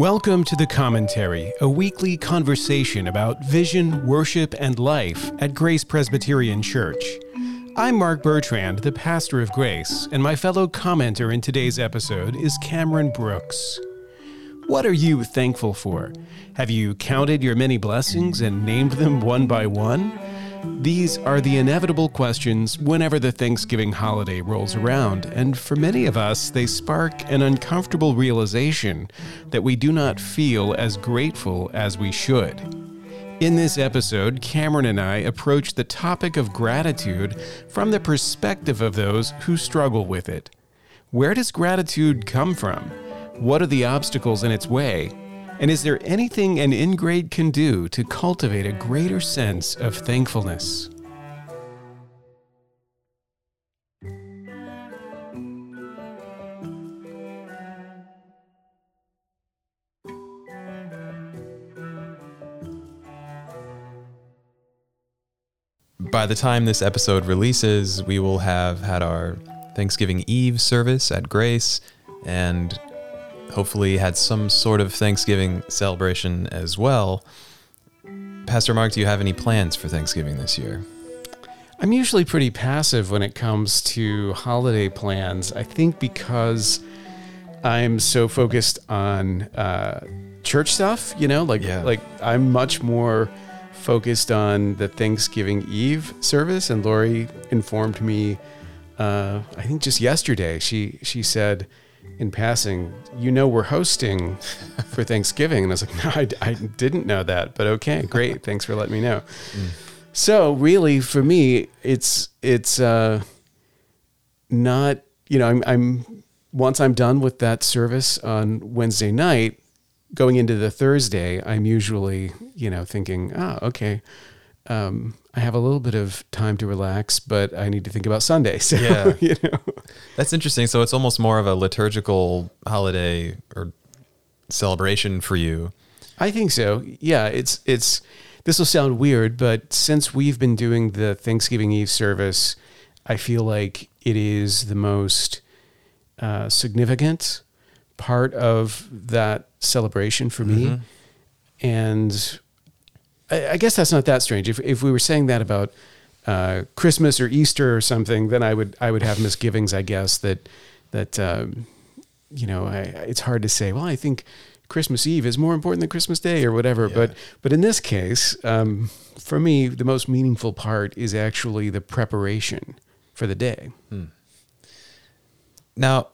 Welcome to The Commentary, a weekly conversation about vision, worship, and life at Grace Presbyterian Church. I'm Mark Bertrand, the pastor of Grace, and my fellow commenter in today's episode is Cameron Brooks. What are you thankful for? Have you counted your many blessings and named them one by one? These are the inevitable questions whenever the Thanksgiving holiday rolls around, and for many of us, they spark an uncomfortable realization that we do not feel as grateful as we should. In this episode, Cameron and I approach the topic of gratitude from the perspective of those who struggle with it. Where does gratitude come from? What are the obstacles in its way? And is there anything an ingrate can do to cultivate a greater sense of thankfulness? By the time this episode releases, we will have had our Thanksgiving Eve service at Grace and hopefully had some sort of Thanksgiving celebration as well. Pastor Mark, do you have any plans for Thanksgiving this year? I'm usually pretty passive when it comes to holiday plans. I think because I'm so focused on uh, church stuff, you know, like Yeah. like I'm much more focused on the Thanksgiving Eve service. And Lori informed me, uh, I think just yesterday, she she said in passing, you know, we're hosting for Thanksgiving, and I was like, no, I, I didn't know that, but okay, great, thanks for letting me know. So really, for me, it's it's uh, not you know I'm I'm once I'm done with that service on Wednesday night, going into the Thursday, I'm usually you know thinking, oh okay, um, I have a little bit of time to relax, but I need to think about Sunday. So Yeah. you know, That's interesting. So it's almost more of a liturgical holiday or celebration for you. I think so. Yeah, it's it's this will sound weird, but since we've been doing the Thanksgiving Eve service, I feel like it is the most uh, significant part of that celebration for me. And I, I guess that's not that strange. If if we were saying that about uh, Christmas or Easter or something, then I would I would have misgivings. I guess that that um, you know I, it's hard to say. Well, I think Christmas Eve is more important than Christmas Day or whatever. But but in this case, um, for me, the most meaningful part is actually the preparation for the day. Now,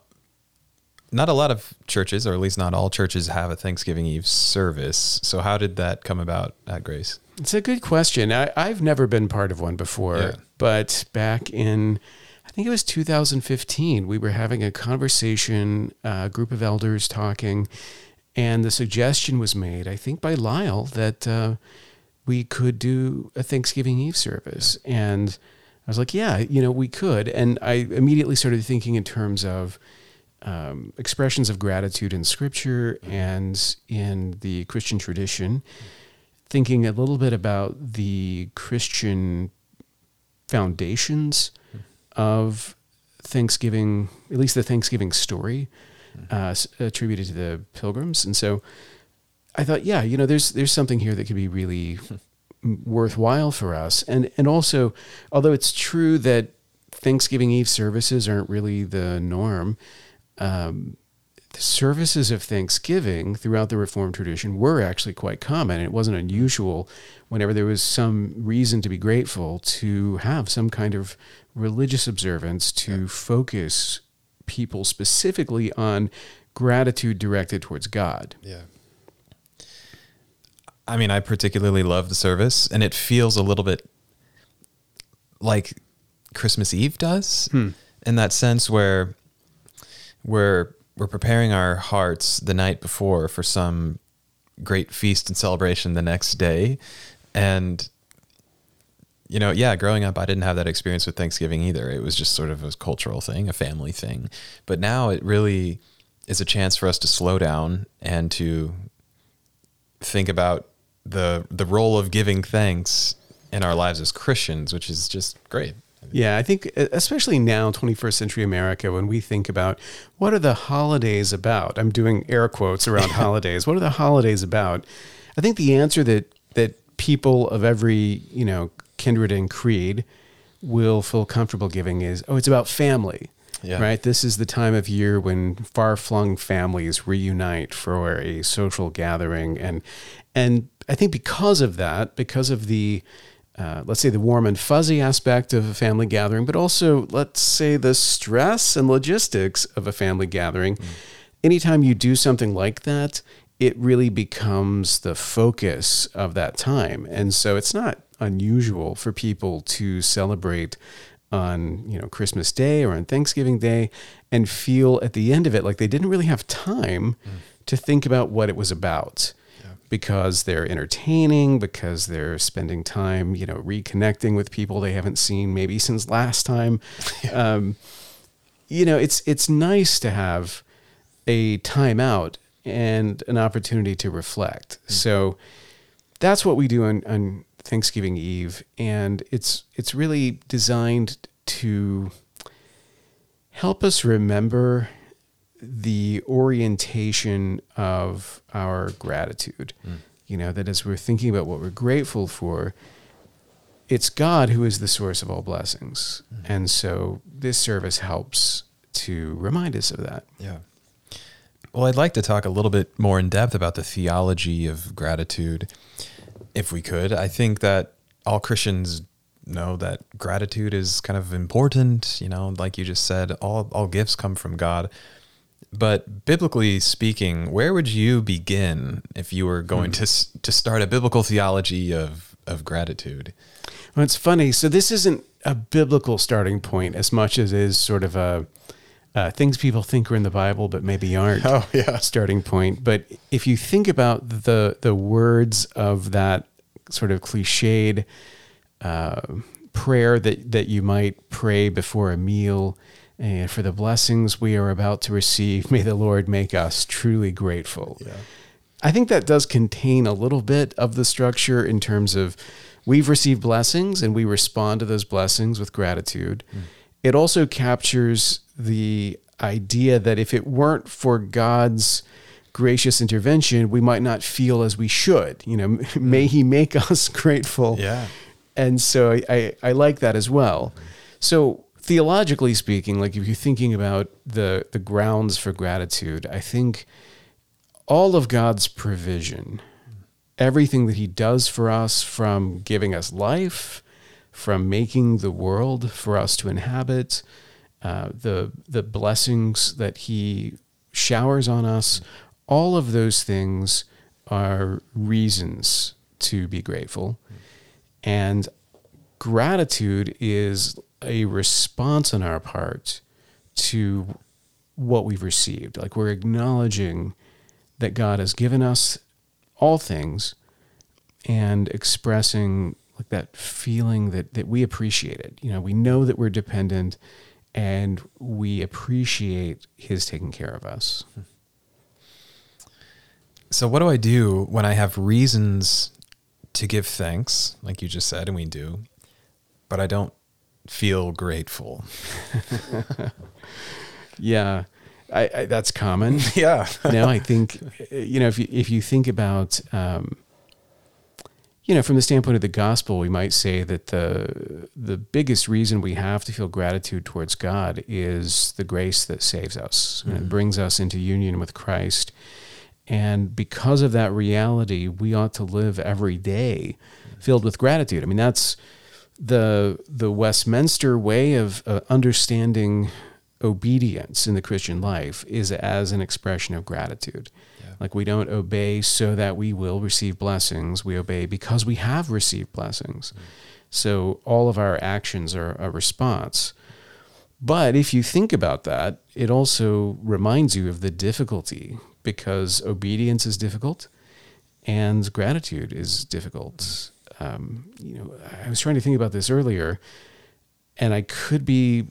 not a lot of churches, or at least not all churches, have a Thanksgiving Eve service. So how did that come about at Grace? It's a good question. I, I've never been part of one before, Yeah. but back in, I think it was 2015, we were having a conversation, a group of elders talking, and the suggestion was made, I think by Lyle, that uh, we could do a Thanksgiving Eve service. And I was like, yeah, you know, we could. And I immediately started thinking in terms of um, expressions of gratitude in scripture and in the Christian tradition thinking a little bit about the Christian foundations of Thanksgiving, at least the Thanksgiving story uh, attributed to the pilgrims. And so I thought, yeah, you know, there's there's something here that could be really worthwhile for us. And and also, although it's true that Thanksgiving Eve services aren't really the norm, um, the services of Thanksgiving throughout the Reformed tradition were actually quite common. It wasn't unusual whenever there was some reason to be grateful to have some kind of religious observance to focus people specifically on gratitude directed towards God. Yeah. I mean, I particularly love the service, and it feels a little bit like Christmas Eve does in that sense where we're we're preparing our hearts the night before for some great feast and celebration the next day. And you know, yeah, growing up I didn't have that experience with Thanksgiving either. It was just sort of a cultural thing, a family thing. But now it really is a chance for us to slow down and to think about the the role of giving thanks in our lives as Christians, which is just great. Yeah, I think especially now, 21st century America, when we think about what are the holidays about? I'm doing air quotes around holidays. What are the holidays about? I think the answer that that people of every you know kindred and creed will feel comfortable giving is, oh, it's about family. Yeah. Right. This is the time of year when far-flung families reunite for a social gathering, and and I think because of that, because of the uh, let's say the warm and fuzzy aspect of a family gathering, but also let's say the stress and logistics of a family gathering. Mm. Anytime you do something like that, it really becomes the focus of that time. And so it's not unusual for people to celebrate on you know Christmas Day or on Thanksgiving Day and feel at the end of it like they didn't really have time mm. to think about what it was about. Because they're entertaining because they're spending time you know reconnecting with people they haven't seen maybe since last time um, you know it's it's nice to have a time out and an opportunity to reflect mm. so that's what we do on, on Thanksgiving Eve, and it's it's really designed to help us remember the orientation of our gratitude. Mm. You know, that as we're thinking about what we're grateful for, it's God who is the source of all blessings. Mm. And so this service helps to remind us of that. Yeah. Well, I'd like to talk a little bit more in depth about the theology of gratitude if we could. I think that all Christians know that gratitude is kind of important. You know, like you just said, all all gifts come from God. But biblically speaking, where would you begin if you were going hmm. to to start a biblical theology of of gratitude? Well, it's funny. So this isn't a biblical starting point as much as is sort of a uh, things people think are in the Bible, but maybe aren't. Oh, yeah. Starting point. But if you think about the the words of that sort of cliched uh, prayer that that you might pray before a meal, and for the blessings we are about to receive, may the Lord make us truly grateful. Yeah. I think that does contain a little bit of the structure in terms of we've received blessings and we respond to those blessings with gratitude. Mm. It also captures the idea that if it weren't for God's gracious intervention, we might not feel as we should. You know, may He make us grateful. Yeah. And so I, I, I like that as well. So theologically speaking, like if you're thinking about the the grounds for gratitude, I think all of God's provision, everything that He does for us, from giving us life, from making the world for us to inhabit, uh, the the blessings that He showers on us, all of those things are reasons to be grateful, and gratitude is a response on our part to what we've received. Like we're acknowledging that God has given us all things and expressing like that feeling that that we appreciate it. You know, we know that we're dependent and we appreciate his taking care of us. So what do I do when I have reasons to give thanks, like you just said and we do, but I don't feel grateful? yeah. I, I, that's common. Yeah. no, I think you know if you if you think about um, you know, from the standpoint of the gospel, we might say that the the biggest reason we have to feel gratitude towards God is the grace that saves us mm-hmm. and it brings us into union with Christ. And because of that reality, we ought to live every day filled with gratitude. I mean, that's the the Westminster way of uh, understanding obedience in the Christian life is as an expression of gratitude. Like we don't obey so that we will receive blessings. We obey because we have received blessings. Mm. So all of our actions are a response. But if you think about that, it also reminds you of the difficulty because obedience is difficult and gratitude is difficult. Um, you know, I was trying to think about this earlier, and I could be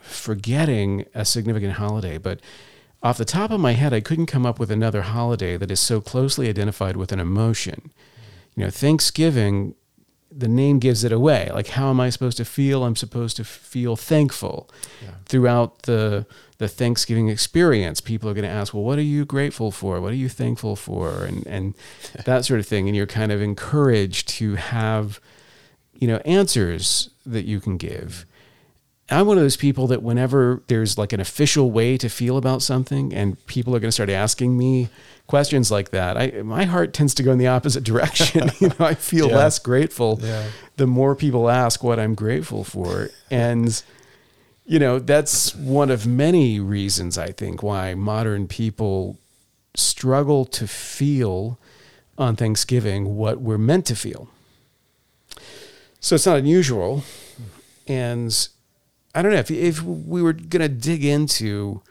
forgetting a significant holiday, but off the top of my head, I couldn't come up with another holiday that is so closely identified with an emotion. You know, Thanksgiving the name gives it away. Like, how am I supposed to feel? I'm supposed to feel thankful Yeah. throughout the the Thanksgiving experience. People are going to ask, "Well, what are you grateful for? What are you thankful for?" and and that sort of thing. And you're kind of encouraged to have, you know, answers that you can give. I'm one of those people that whenever there's like an official way to feel about something, and people are going to start asking me questions like that, I my heart tends to go in the opposite direction. you know, I feel Yeah. less grateful Yeah. the more people ask what I'm grateful for. And, you know, that's one of many reasons I think why modern people struggle to feel on Thanksgiving what we're meant to feel. So it's not unusual. And I don't know if, if we were going to dig into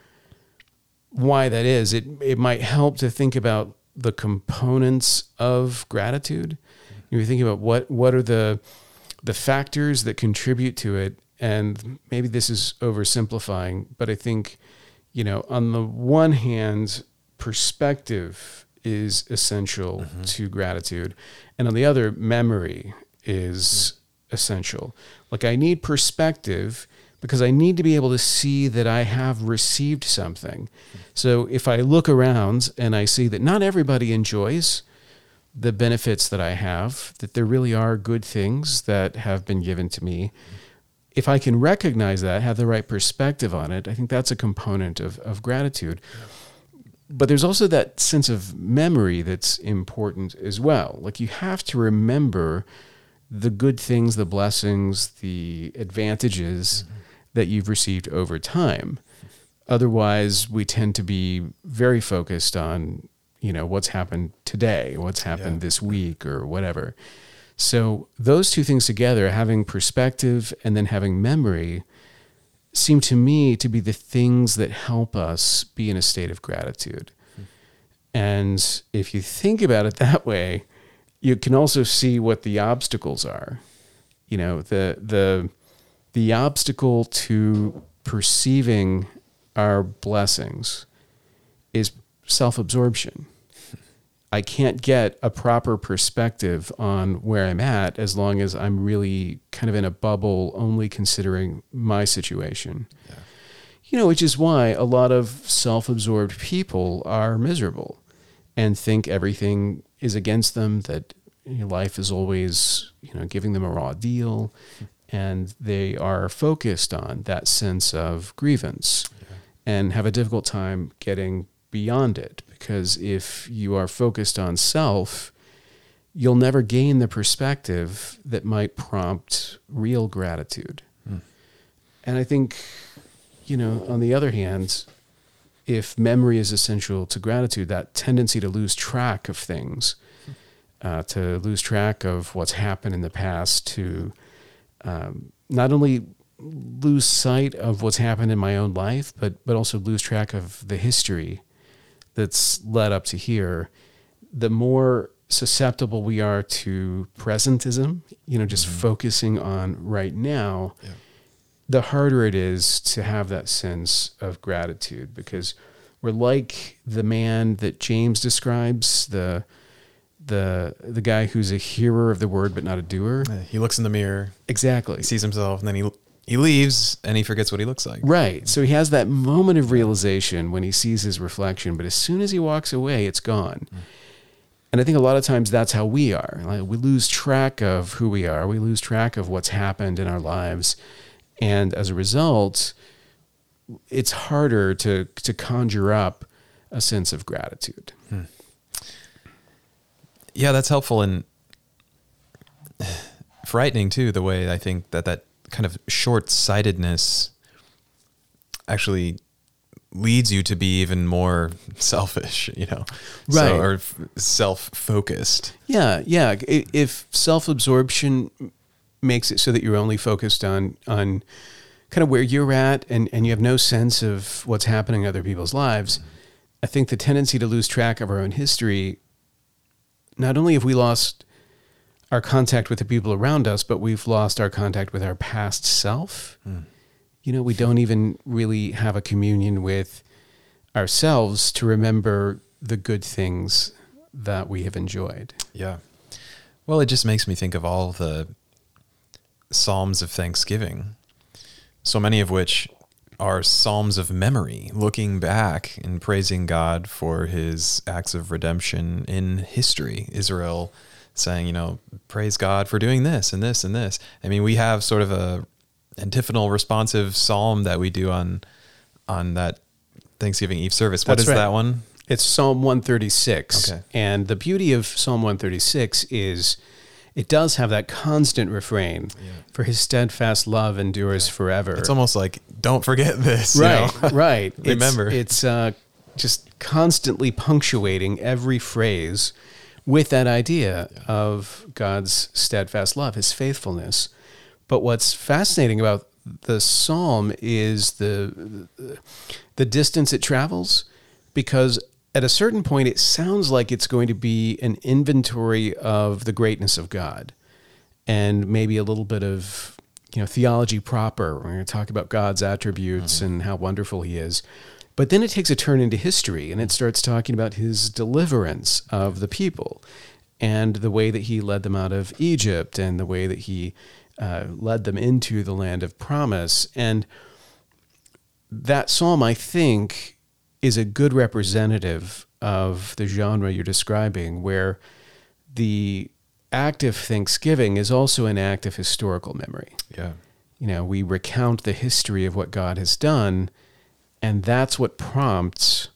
why that is, it, it might help to think about the components of gratitude. You're thinking about what, what are the, the factors that contribute to it. And maybe this is oversimplifying, but I think, you know, on the one hand, perspective is essential mm-hmm. to gratitude. And on the other, memory is mm. essential. Like I need perspective because I need to be able to see that I have received something. So if I look around and I see that not everybody enjoys the benefits that I have, that there really are good things that have been given to me. If I can recognize that, have the right perspective on it, I think that's a component of, of gratitude. But there's also that sense of memory that's important as well. Like you have to remember the good things, the blessings, the advantages mm-hmm. That you've received over time. Otherwise, we tend to be very focused on, you know, what's happened today, what's happened Yeah. this week, or whatever. So those two things together, having perspective and then having memory, seem to me to be the things that help us be in a state of gratitude. And if you think about it that way, you can also see what the obstacles are. You know, the the the obstacle to perceiving our blessings is self-absorption. I can't get a proper perspective on where I'm at as long as I'm really kind of in a bubble, only considering my situation. You know, which is why a lot of self absorbed people are miserable and think everything is against them, that you know, life is always, you know, giving them a raw deal. And they are focused on that sense of grievance and have a difficult time getting beyond it. Because if you are focused on self, you'll never gain the perspective that might prompt real gratitude. And I think, you know, on the other hand, if memory is essential to gratitude, that tendency to lose track of things, uh, to lose track of what's happened in the past, to um, not only lose sight of what's happened in my own life, but but also lose track of the history that's led up to here. The more susceptible we are to presentism, you know, just focusing on right now, Yeah. the harder it is to have that sense of gratitude because we're like the man that James describes, the the the guy who's a hearer of the word but not a doer. Uh, He looks in the mirror, Exactly. he sees himself, and then he he leaves, and he forgets what he looks like. Right. So he has that moment of realization when he sees his reflection, but as soon as he walks away, it's gone. And I think a lot of times that's how we are. Like we lose track of who we are. We lose track of what's happened in our lives. And as a result, it's harder to to conjure up a sense of gratitude. Yeah, that's helpful and frightening too. The way I think that that kind of short sightedness actually leads you to be even more selfish, you know, Right. So, or self focused. Yeah, yeah. If self-absorption makes it so that you're only focused on on kind of where you're at and, and you have no sense of what's happening in other people's lives, I think the tendency to lose track of our own history, not only have we lost our contact with the people around us, but we've lost our contact with our past self. Hmm. You know, we don't even really have a communion with ourselves to remember the good things that we have enjoyed. Yeah. Well, it just makes me think of all the psalms of thanksgiving, so many of which are psalms of memory, looking back and praising God for his acts of redemption in history. Israel saying, you know, praise God for doing this and this and this. I mean, we have sort of a antiphonal responsive psalm that we do on on that Thanksgiving Eve service. What That's is right. that one? It's Psalm 136. Okay. And the beauty of Psalm 136 is it does have that constant refrain for his steadfast love endures forever. It's almost like don't forget this. you right, know? right. Remember. It's, uh, just constantly punctuating every phrase with that idea of God's steadfast love, his faithfulness. But what's fascinating about the psalm is the the distance it travels because at a certain point it sounds like it's going to be an inventory of the greatness of God and maybe a little bit of you know theology proper. We're going to talk about God's attributes and how wonderful he is. But then it takes a turn into history and it starts talking about his deliverance of the people and the way that he led them out of Egypt and the way that he uh, led them into the land of promise. And that psalm, I think, is a good representative of the genre you're describing, where the act of thanksgiving is also an act of historical memory. Yeah. You know, we recount the history of what God has done, and that's what prompts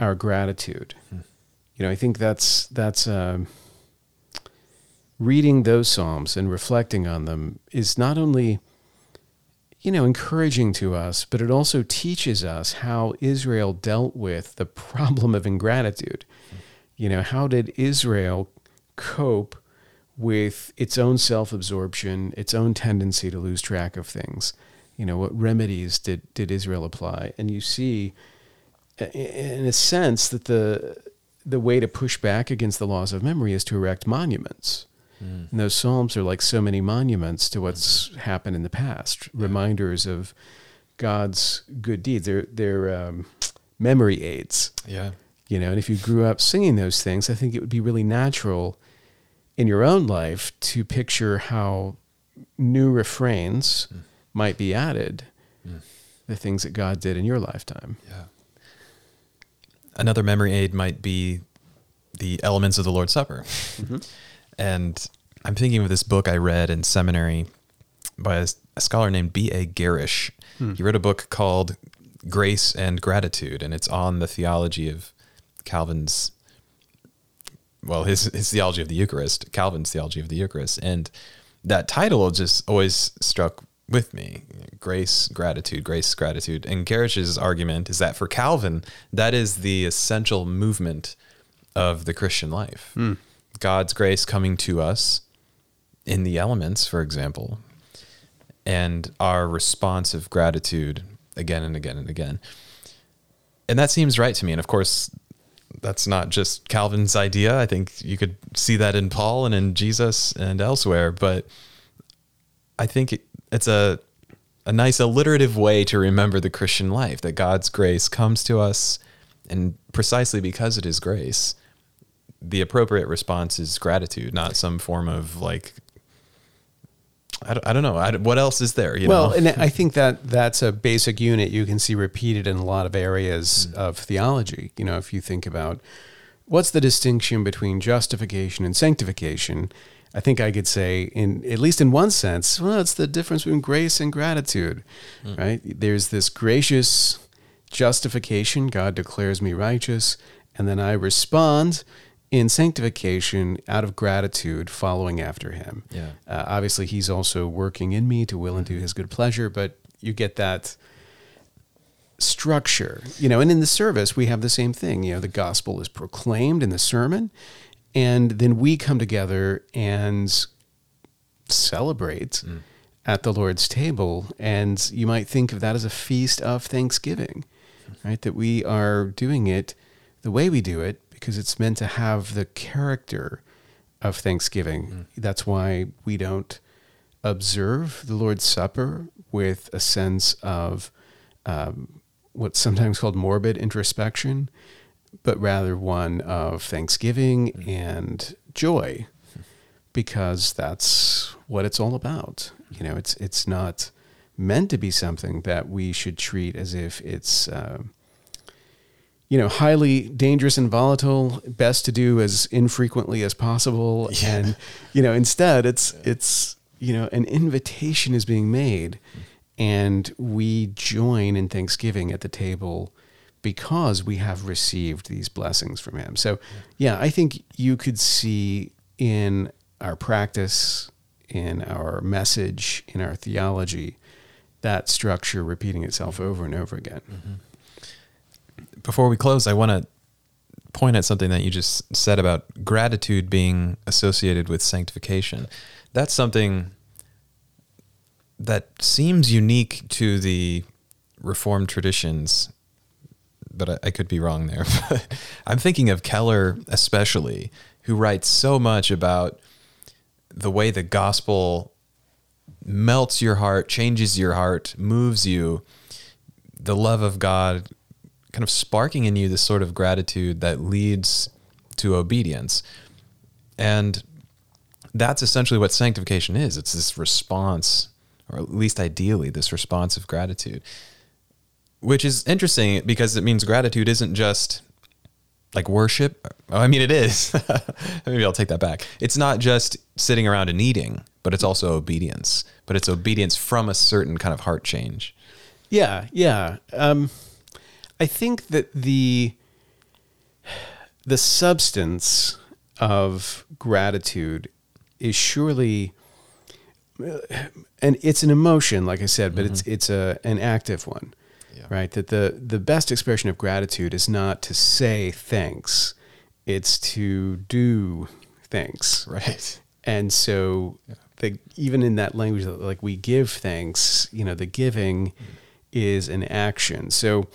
our gratitude. You know, I think that's that's um reading those psalms and reflecting on them is not only you know, encouraging to us, but it also teaches us how Israel dealt with the problem of ingratitude. You know, how did Israel cope with its own self absorption, its own tendency to lose track of things? You know, what remedies did, did Israel apply? And you see, in a sense, that the, the way to push back against the laws of memory is to erect monuments. And those psalms are like so many monuments to what's happened in the past, reminders of God's good deeds. They're they're um, memory aids, Yeah. you know. And if you grew up singing those things, I think it would be really natural in your own life to picture how new refrains mm. might be added, mm. the things that God did in your lifetime. Yeah. Another memory aid might be the elements of the Lord's Supper. Mm-hmm. And I'm thinking of this book I read in seminary by a, a scholar named B.A. Gerrish. Hmm. He wrote a book called Grace and Gratitude, and it's on the theology of Calvin's, well, his, his theology of the Eucharist, Calvin's theology of the Eucharist. And that title just always struck with me grace, gratitude, grace, gratitude. And Gerrish's argument is that for Calvin, that is the essential movement of the Christian life. Hmm. God's grace coming to us in the elements, for example, and our response of gratitude again and again and again. And that seems right to me. And of course, that's not just Calvin's idea. I think you could see that in Paul and in Jesus and elsewhere. But I think it, it's a a nice alliterative way to remember the Christian life that God's grace comes to us, and precisely because it is grace, the appropriate response is gratitude, not some form of like. I don't, I don't know. I, what else is there? You well, know? and I think that that's a basic unit you can see repeated in a lot of areas mm. of theology. You know, if you think about what's the distinction between justification and sanctification, I think I could say, in at least in one sense, well, it's the difference between grace and gratitude, mm. right? There's this gracious justification; God declares me righteous, and then I respond in sanctification out of gratitude, following after Him. Yeah. Uh, obviously, He's also working in me to will and do mm-hmm. His good pleasure, but you get that structure, you know. And in the service, we have the same thing. You know, the gospel is proclaimed in the sermon, and then we come together and celebrate mm. at the Lord's table. And you might think of that as a feast of thanksgiving, hmm. right? That we are doing it the way we do it because it's meant to have the character of thanksgiving. That's why we don't observe the Lord's Supper with a sense of um, what's sometimes called morbid introspection, but rather one of thanksgiving and joy. because that's what it's all about. You know, it's it's not meant to be something that we should treat as if it's. Uh, you know, highly dangerous and volatile. Best to do as infrequently as possible, Yeah. and you know, instead, it's it's you know, an invitation is being made, and we join in Thanksgiving at the table because we have received these blessings from Him. So, yeah, I think you could see in our practice, in our message, in our theology, that structure repeating itself over and over again. Mm-hmm. Before we close, I want to point at something that you just said about gratitude being associated with sanctification. That's something that seems unique to the Reformed traditions, but I, I could be wrong there. I'm thinking of Keller, especially, who writes so much about the way the gospel melts your heart, changes your heart, moves you, the love of God kind of sparking in you this sort of gratitude that leads to obedience. And that's essentially what sanctification is it's this response, or at least ideally, this response of gratitude, which is interesting because it means gratitude isn't just like worship. Oh, I mean, it is. Maybe I'll take that back. It's not just sitting around and eating, but it's also obedience. But it's obedience from a certain kind of heart change. Yeah, yeah. Um, I think that the the substance of gratitude is surely, and it's an emotion, like I said, but it's mm-hmm. it's a an active one, Yeah. right? That the the best expression of gratitude is not to say thanks, it's to do thanks, Right. and so the, even in that language like we give thanks you know the giving mm. is an action so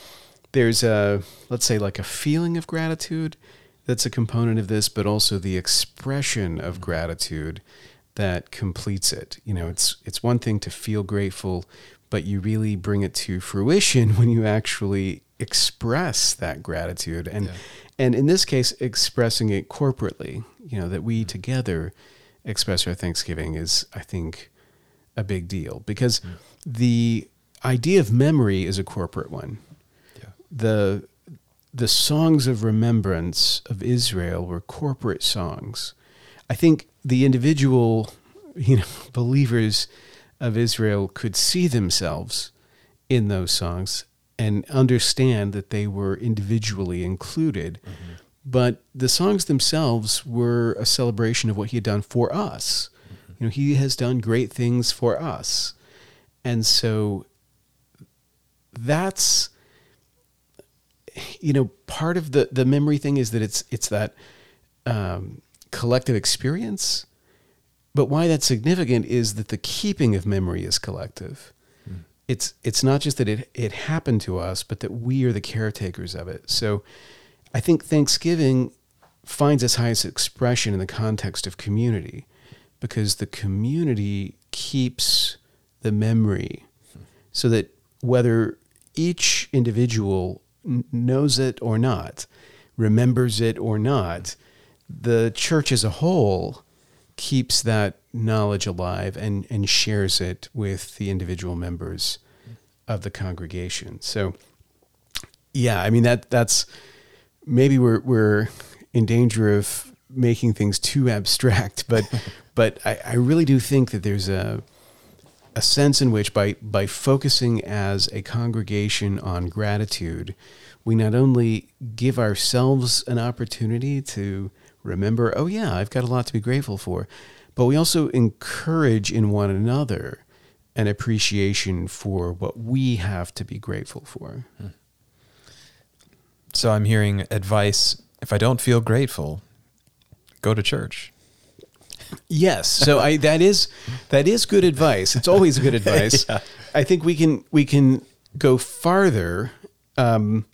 there's a let's say like a feeling of gratitude that's a component of this but also the expression of mm-hmm. gratitude that completes it. You know it's it's one thing to feel grateful but you really bring it to fruition when you actually express that gratitude and Yeah. and in this case expressing it corporately. You know that we mm-hmm. together express our thanksgiving is i think a big deal because mm. the idea of memory is a corporate one. The the songs of remembrance of Israel were corporate songs. I think the individual, you know, believers of Israel could see themselves in those songs and understand that they were individually included. Mm-hmm. But the songs themselves were a celebration of what he had done for us. Mm-hmm. You know, he has done great things for us. And so that's you know part of the the memory thing is that it's it's that um, collective experience. But why that's significant is that the keeping of memory is collective. It's it's not just that it it happened to us but that we are the caretakers of it. So i think thanksgiving finds its highest expression in the context of community because the community keeps the memory so that whether each individual knows it or not, remembers it or not, the church as a whole keeps that knowledge alive and, and shares it with the individual members of the congregation. So, yeah, I mean that that's maybe we're we're in danger of making things too abstract, but but I, I really do think that there's a a sense in which by by focusing as a congregation on gratitude, we not only give ourselves an opportunity to remember, oh yeah, I've got a lot to be grateful for, but we also encourage in one another an appreciation for what we have to be grateful for. So I'm hearing advice if I don't feel grateful, go to church. Yes. So I that is that is good advice. It's always good advice. I think we can we can go farther. Um,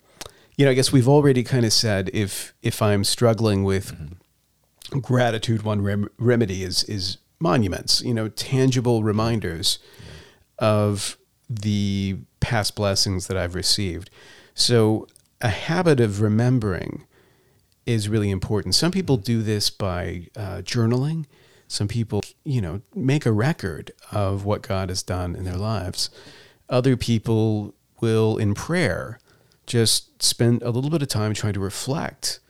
you know, I guess we've already kind of said if if I'm struggling with gratitude, one rem- remedy is is monuments. You know, tangible reminders of the past blessings that I've received. So a habit of remembering is really important. Some people do this by uh, journaling. Some people, you know, make a record of what God has done in their lives. Other people will, in prayer, just spend a little bit of time trying to reflect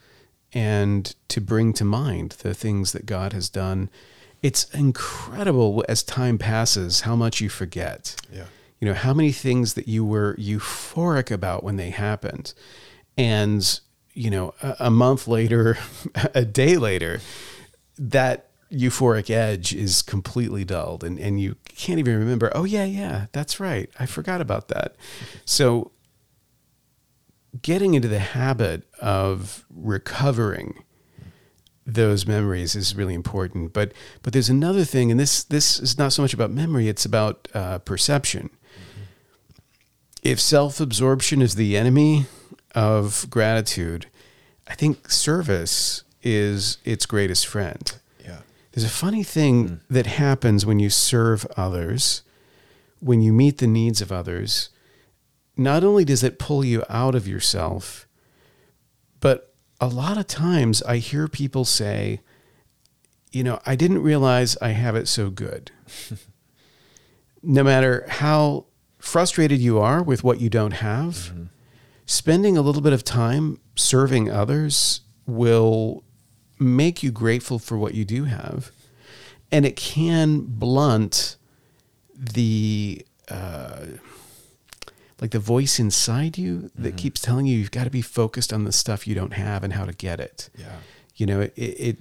and to bring to mind the things that God has done. It's incredible as time passes how much you forget. Yeah. You know, how many things that you were euphoric about when they happened. And, you know, a, a month later, a day later, that euphoric edge is completely dulled and, and you can't even remember, oh, yeah, yeah, that's right. I forgot about that. So, getting into the habit of recovering those memories is really important. But but there's another thing, and this this is not so much about memory; it's about uh, perception. If self-absorption is the enemy of gratitude, I think service is its greatest friend. There's a funny thing hmm. that happens when you serve others, when you meet the needs of others. Not only does it pull you out of yourself, but a lot of times I hear people say, you know, I didn't realize I have it so good. no matter how frustrated you are with what you don't have, mm-hmm. spending a little bit of time serving others will make you grateful for what you do have. And it can blunt the uh, like the voice inside you that keeps telling you you've got to be focused on the stuff you don't have and how to get it. Yeah. You know, it, it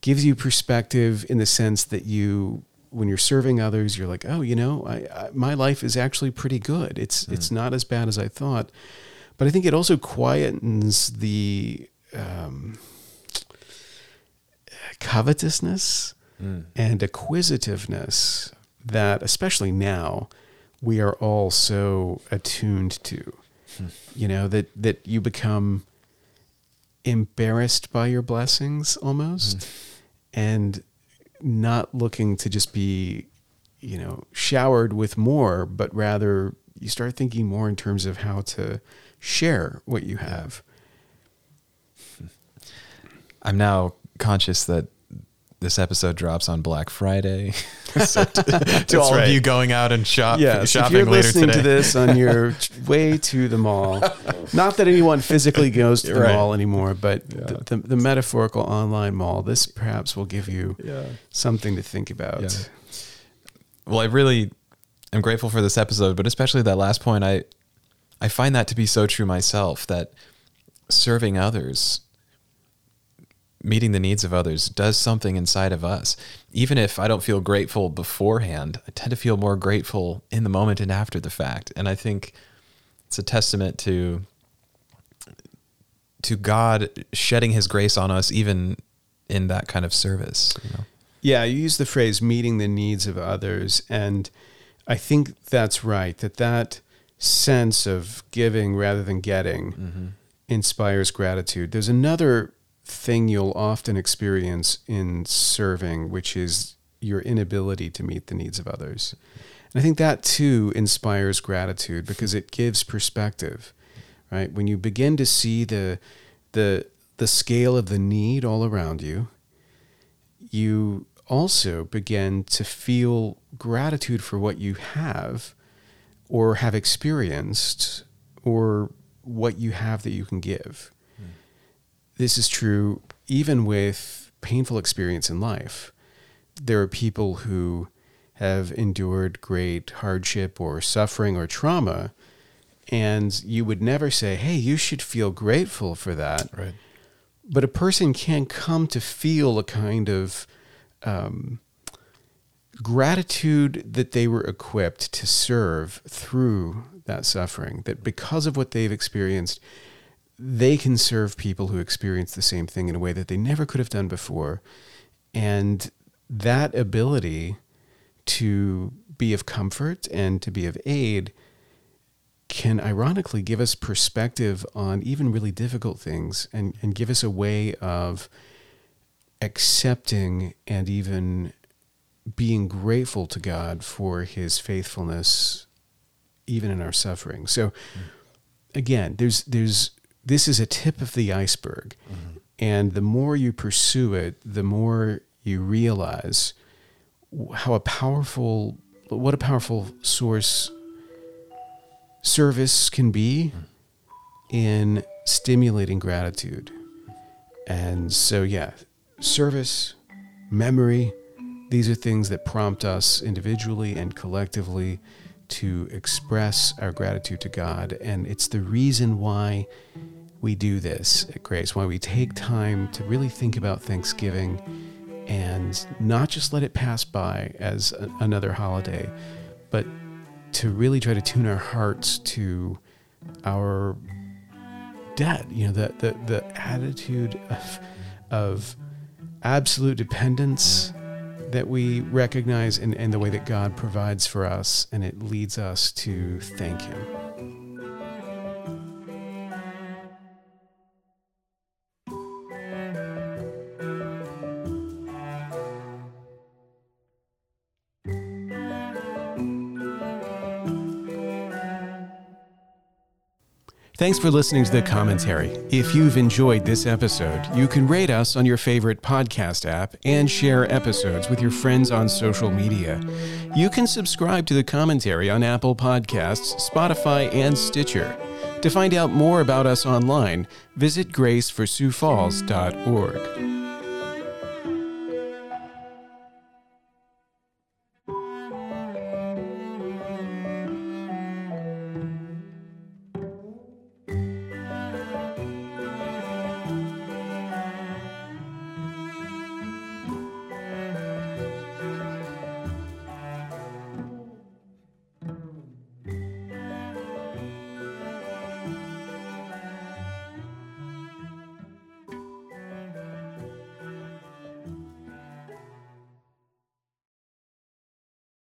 gives you perspective in the sense that you, when you're serving others, you're like, oh, you know, I, I, my life is actually pretty good. It's it's not as bad as I thought. But I think it also quietens the um, covetousness mm. and acquisitiveness that, especially now, we are all so attuned to. Hmm. You know that that you become embarrassed by your blessings almost, hmm. and not looking to just be, you know, showered with more, but rather you start thinking more in terms of how to share what you have. Hmm. I'm now conscious that this episode drops on Black Friday. so to, to all right. of you going out and shop, Yes, if shopping you're later listening today. to this on your way to the mall, not that anyone physically goes to the Right. mall anymore, but the, the, the metaphorical online mall, this perhaps will give you Yeah. something to think about. Yeah. Well, I really am grateful for this episode, but especially that last point. I I find that to be so true myself that serving others, meeting the needs of others, does something inside of us. Even if I don't feel grateful beforehand, I tend to feel more grateful in the moment and after the fact. And I think it's a testament to to God shedding His grace on us, even in that kind of service. You know? Yeah, you use the phrase meeting the needs of others. And I think that's right, that that sense of giving rather than getting mm-hmm. inspires gratitude. There's another thing you'll often experience in serving, which is your inability to meet the needs of others. And I think that too inspires gratitude because it gives perspective, right? When you begin to see the the the scale of the need all around you, you also begin to feel gratitude for what you have or have experienced or what you have that you can give. This is true even with painful experience in life. There are people who have endured great hardship or suffering or trauma, and you would never say, Hey, you should feel grateful for that Right. but a person can come to feel a kind of um, gratitude that they were equipped to serve through that suffering. That because of what they've experienced, they can serve people who experience the same thing in a way that they never could have done before. And that ability to be of comfort and to be of aid can ironically give us perspective on even really difficult things and, and give us a way of accepting and even being grateful to God for his faithfulness even in our suffering. So mm. again, there's there's this is a tip of the iceberg. Mm-hmm. And the more you pursue it, the more you realize how a powerful, what a powerful source service can be mm. in stimulating gratitude. And so, yeah, service, memory, these are things that prompt us individually and collectively to express our gratitude to God. And it's the reason why we do this at Grace, why we take time to really think about Thanksgiving and not just let it pass by as a, another holiday, but to really try to tune our hearts to our debt, you know, the, the, the attitude of, of absolute dependence that we recognize in, in the way that God provides for us, and it leads us to thank Him. Thanks for listening to the commentary. If you've enjoyed this episode, you can rate us on your favorite podcast app and share episodes with your friends on social media. You can subscribe to the commentary on Apple Podcasts, Spotify, and Stitcher. To find out more about us online, visit graceforsiouxfalls.org.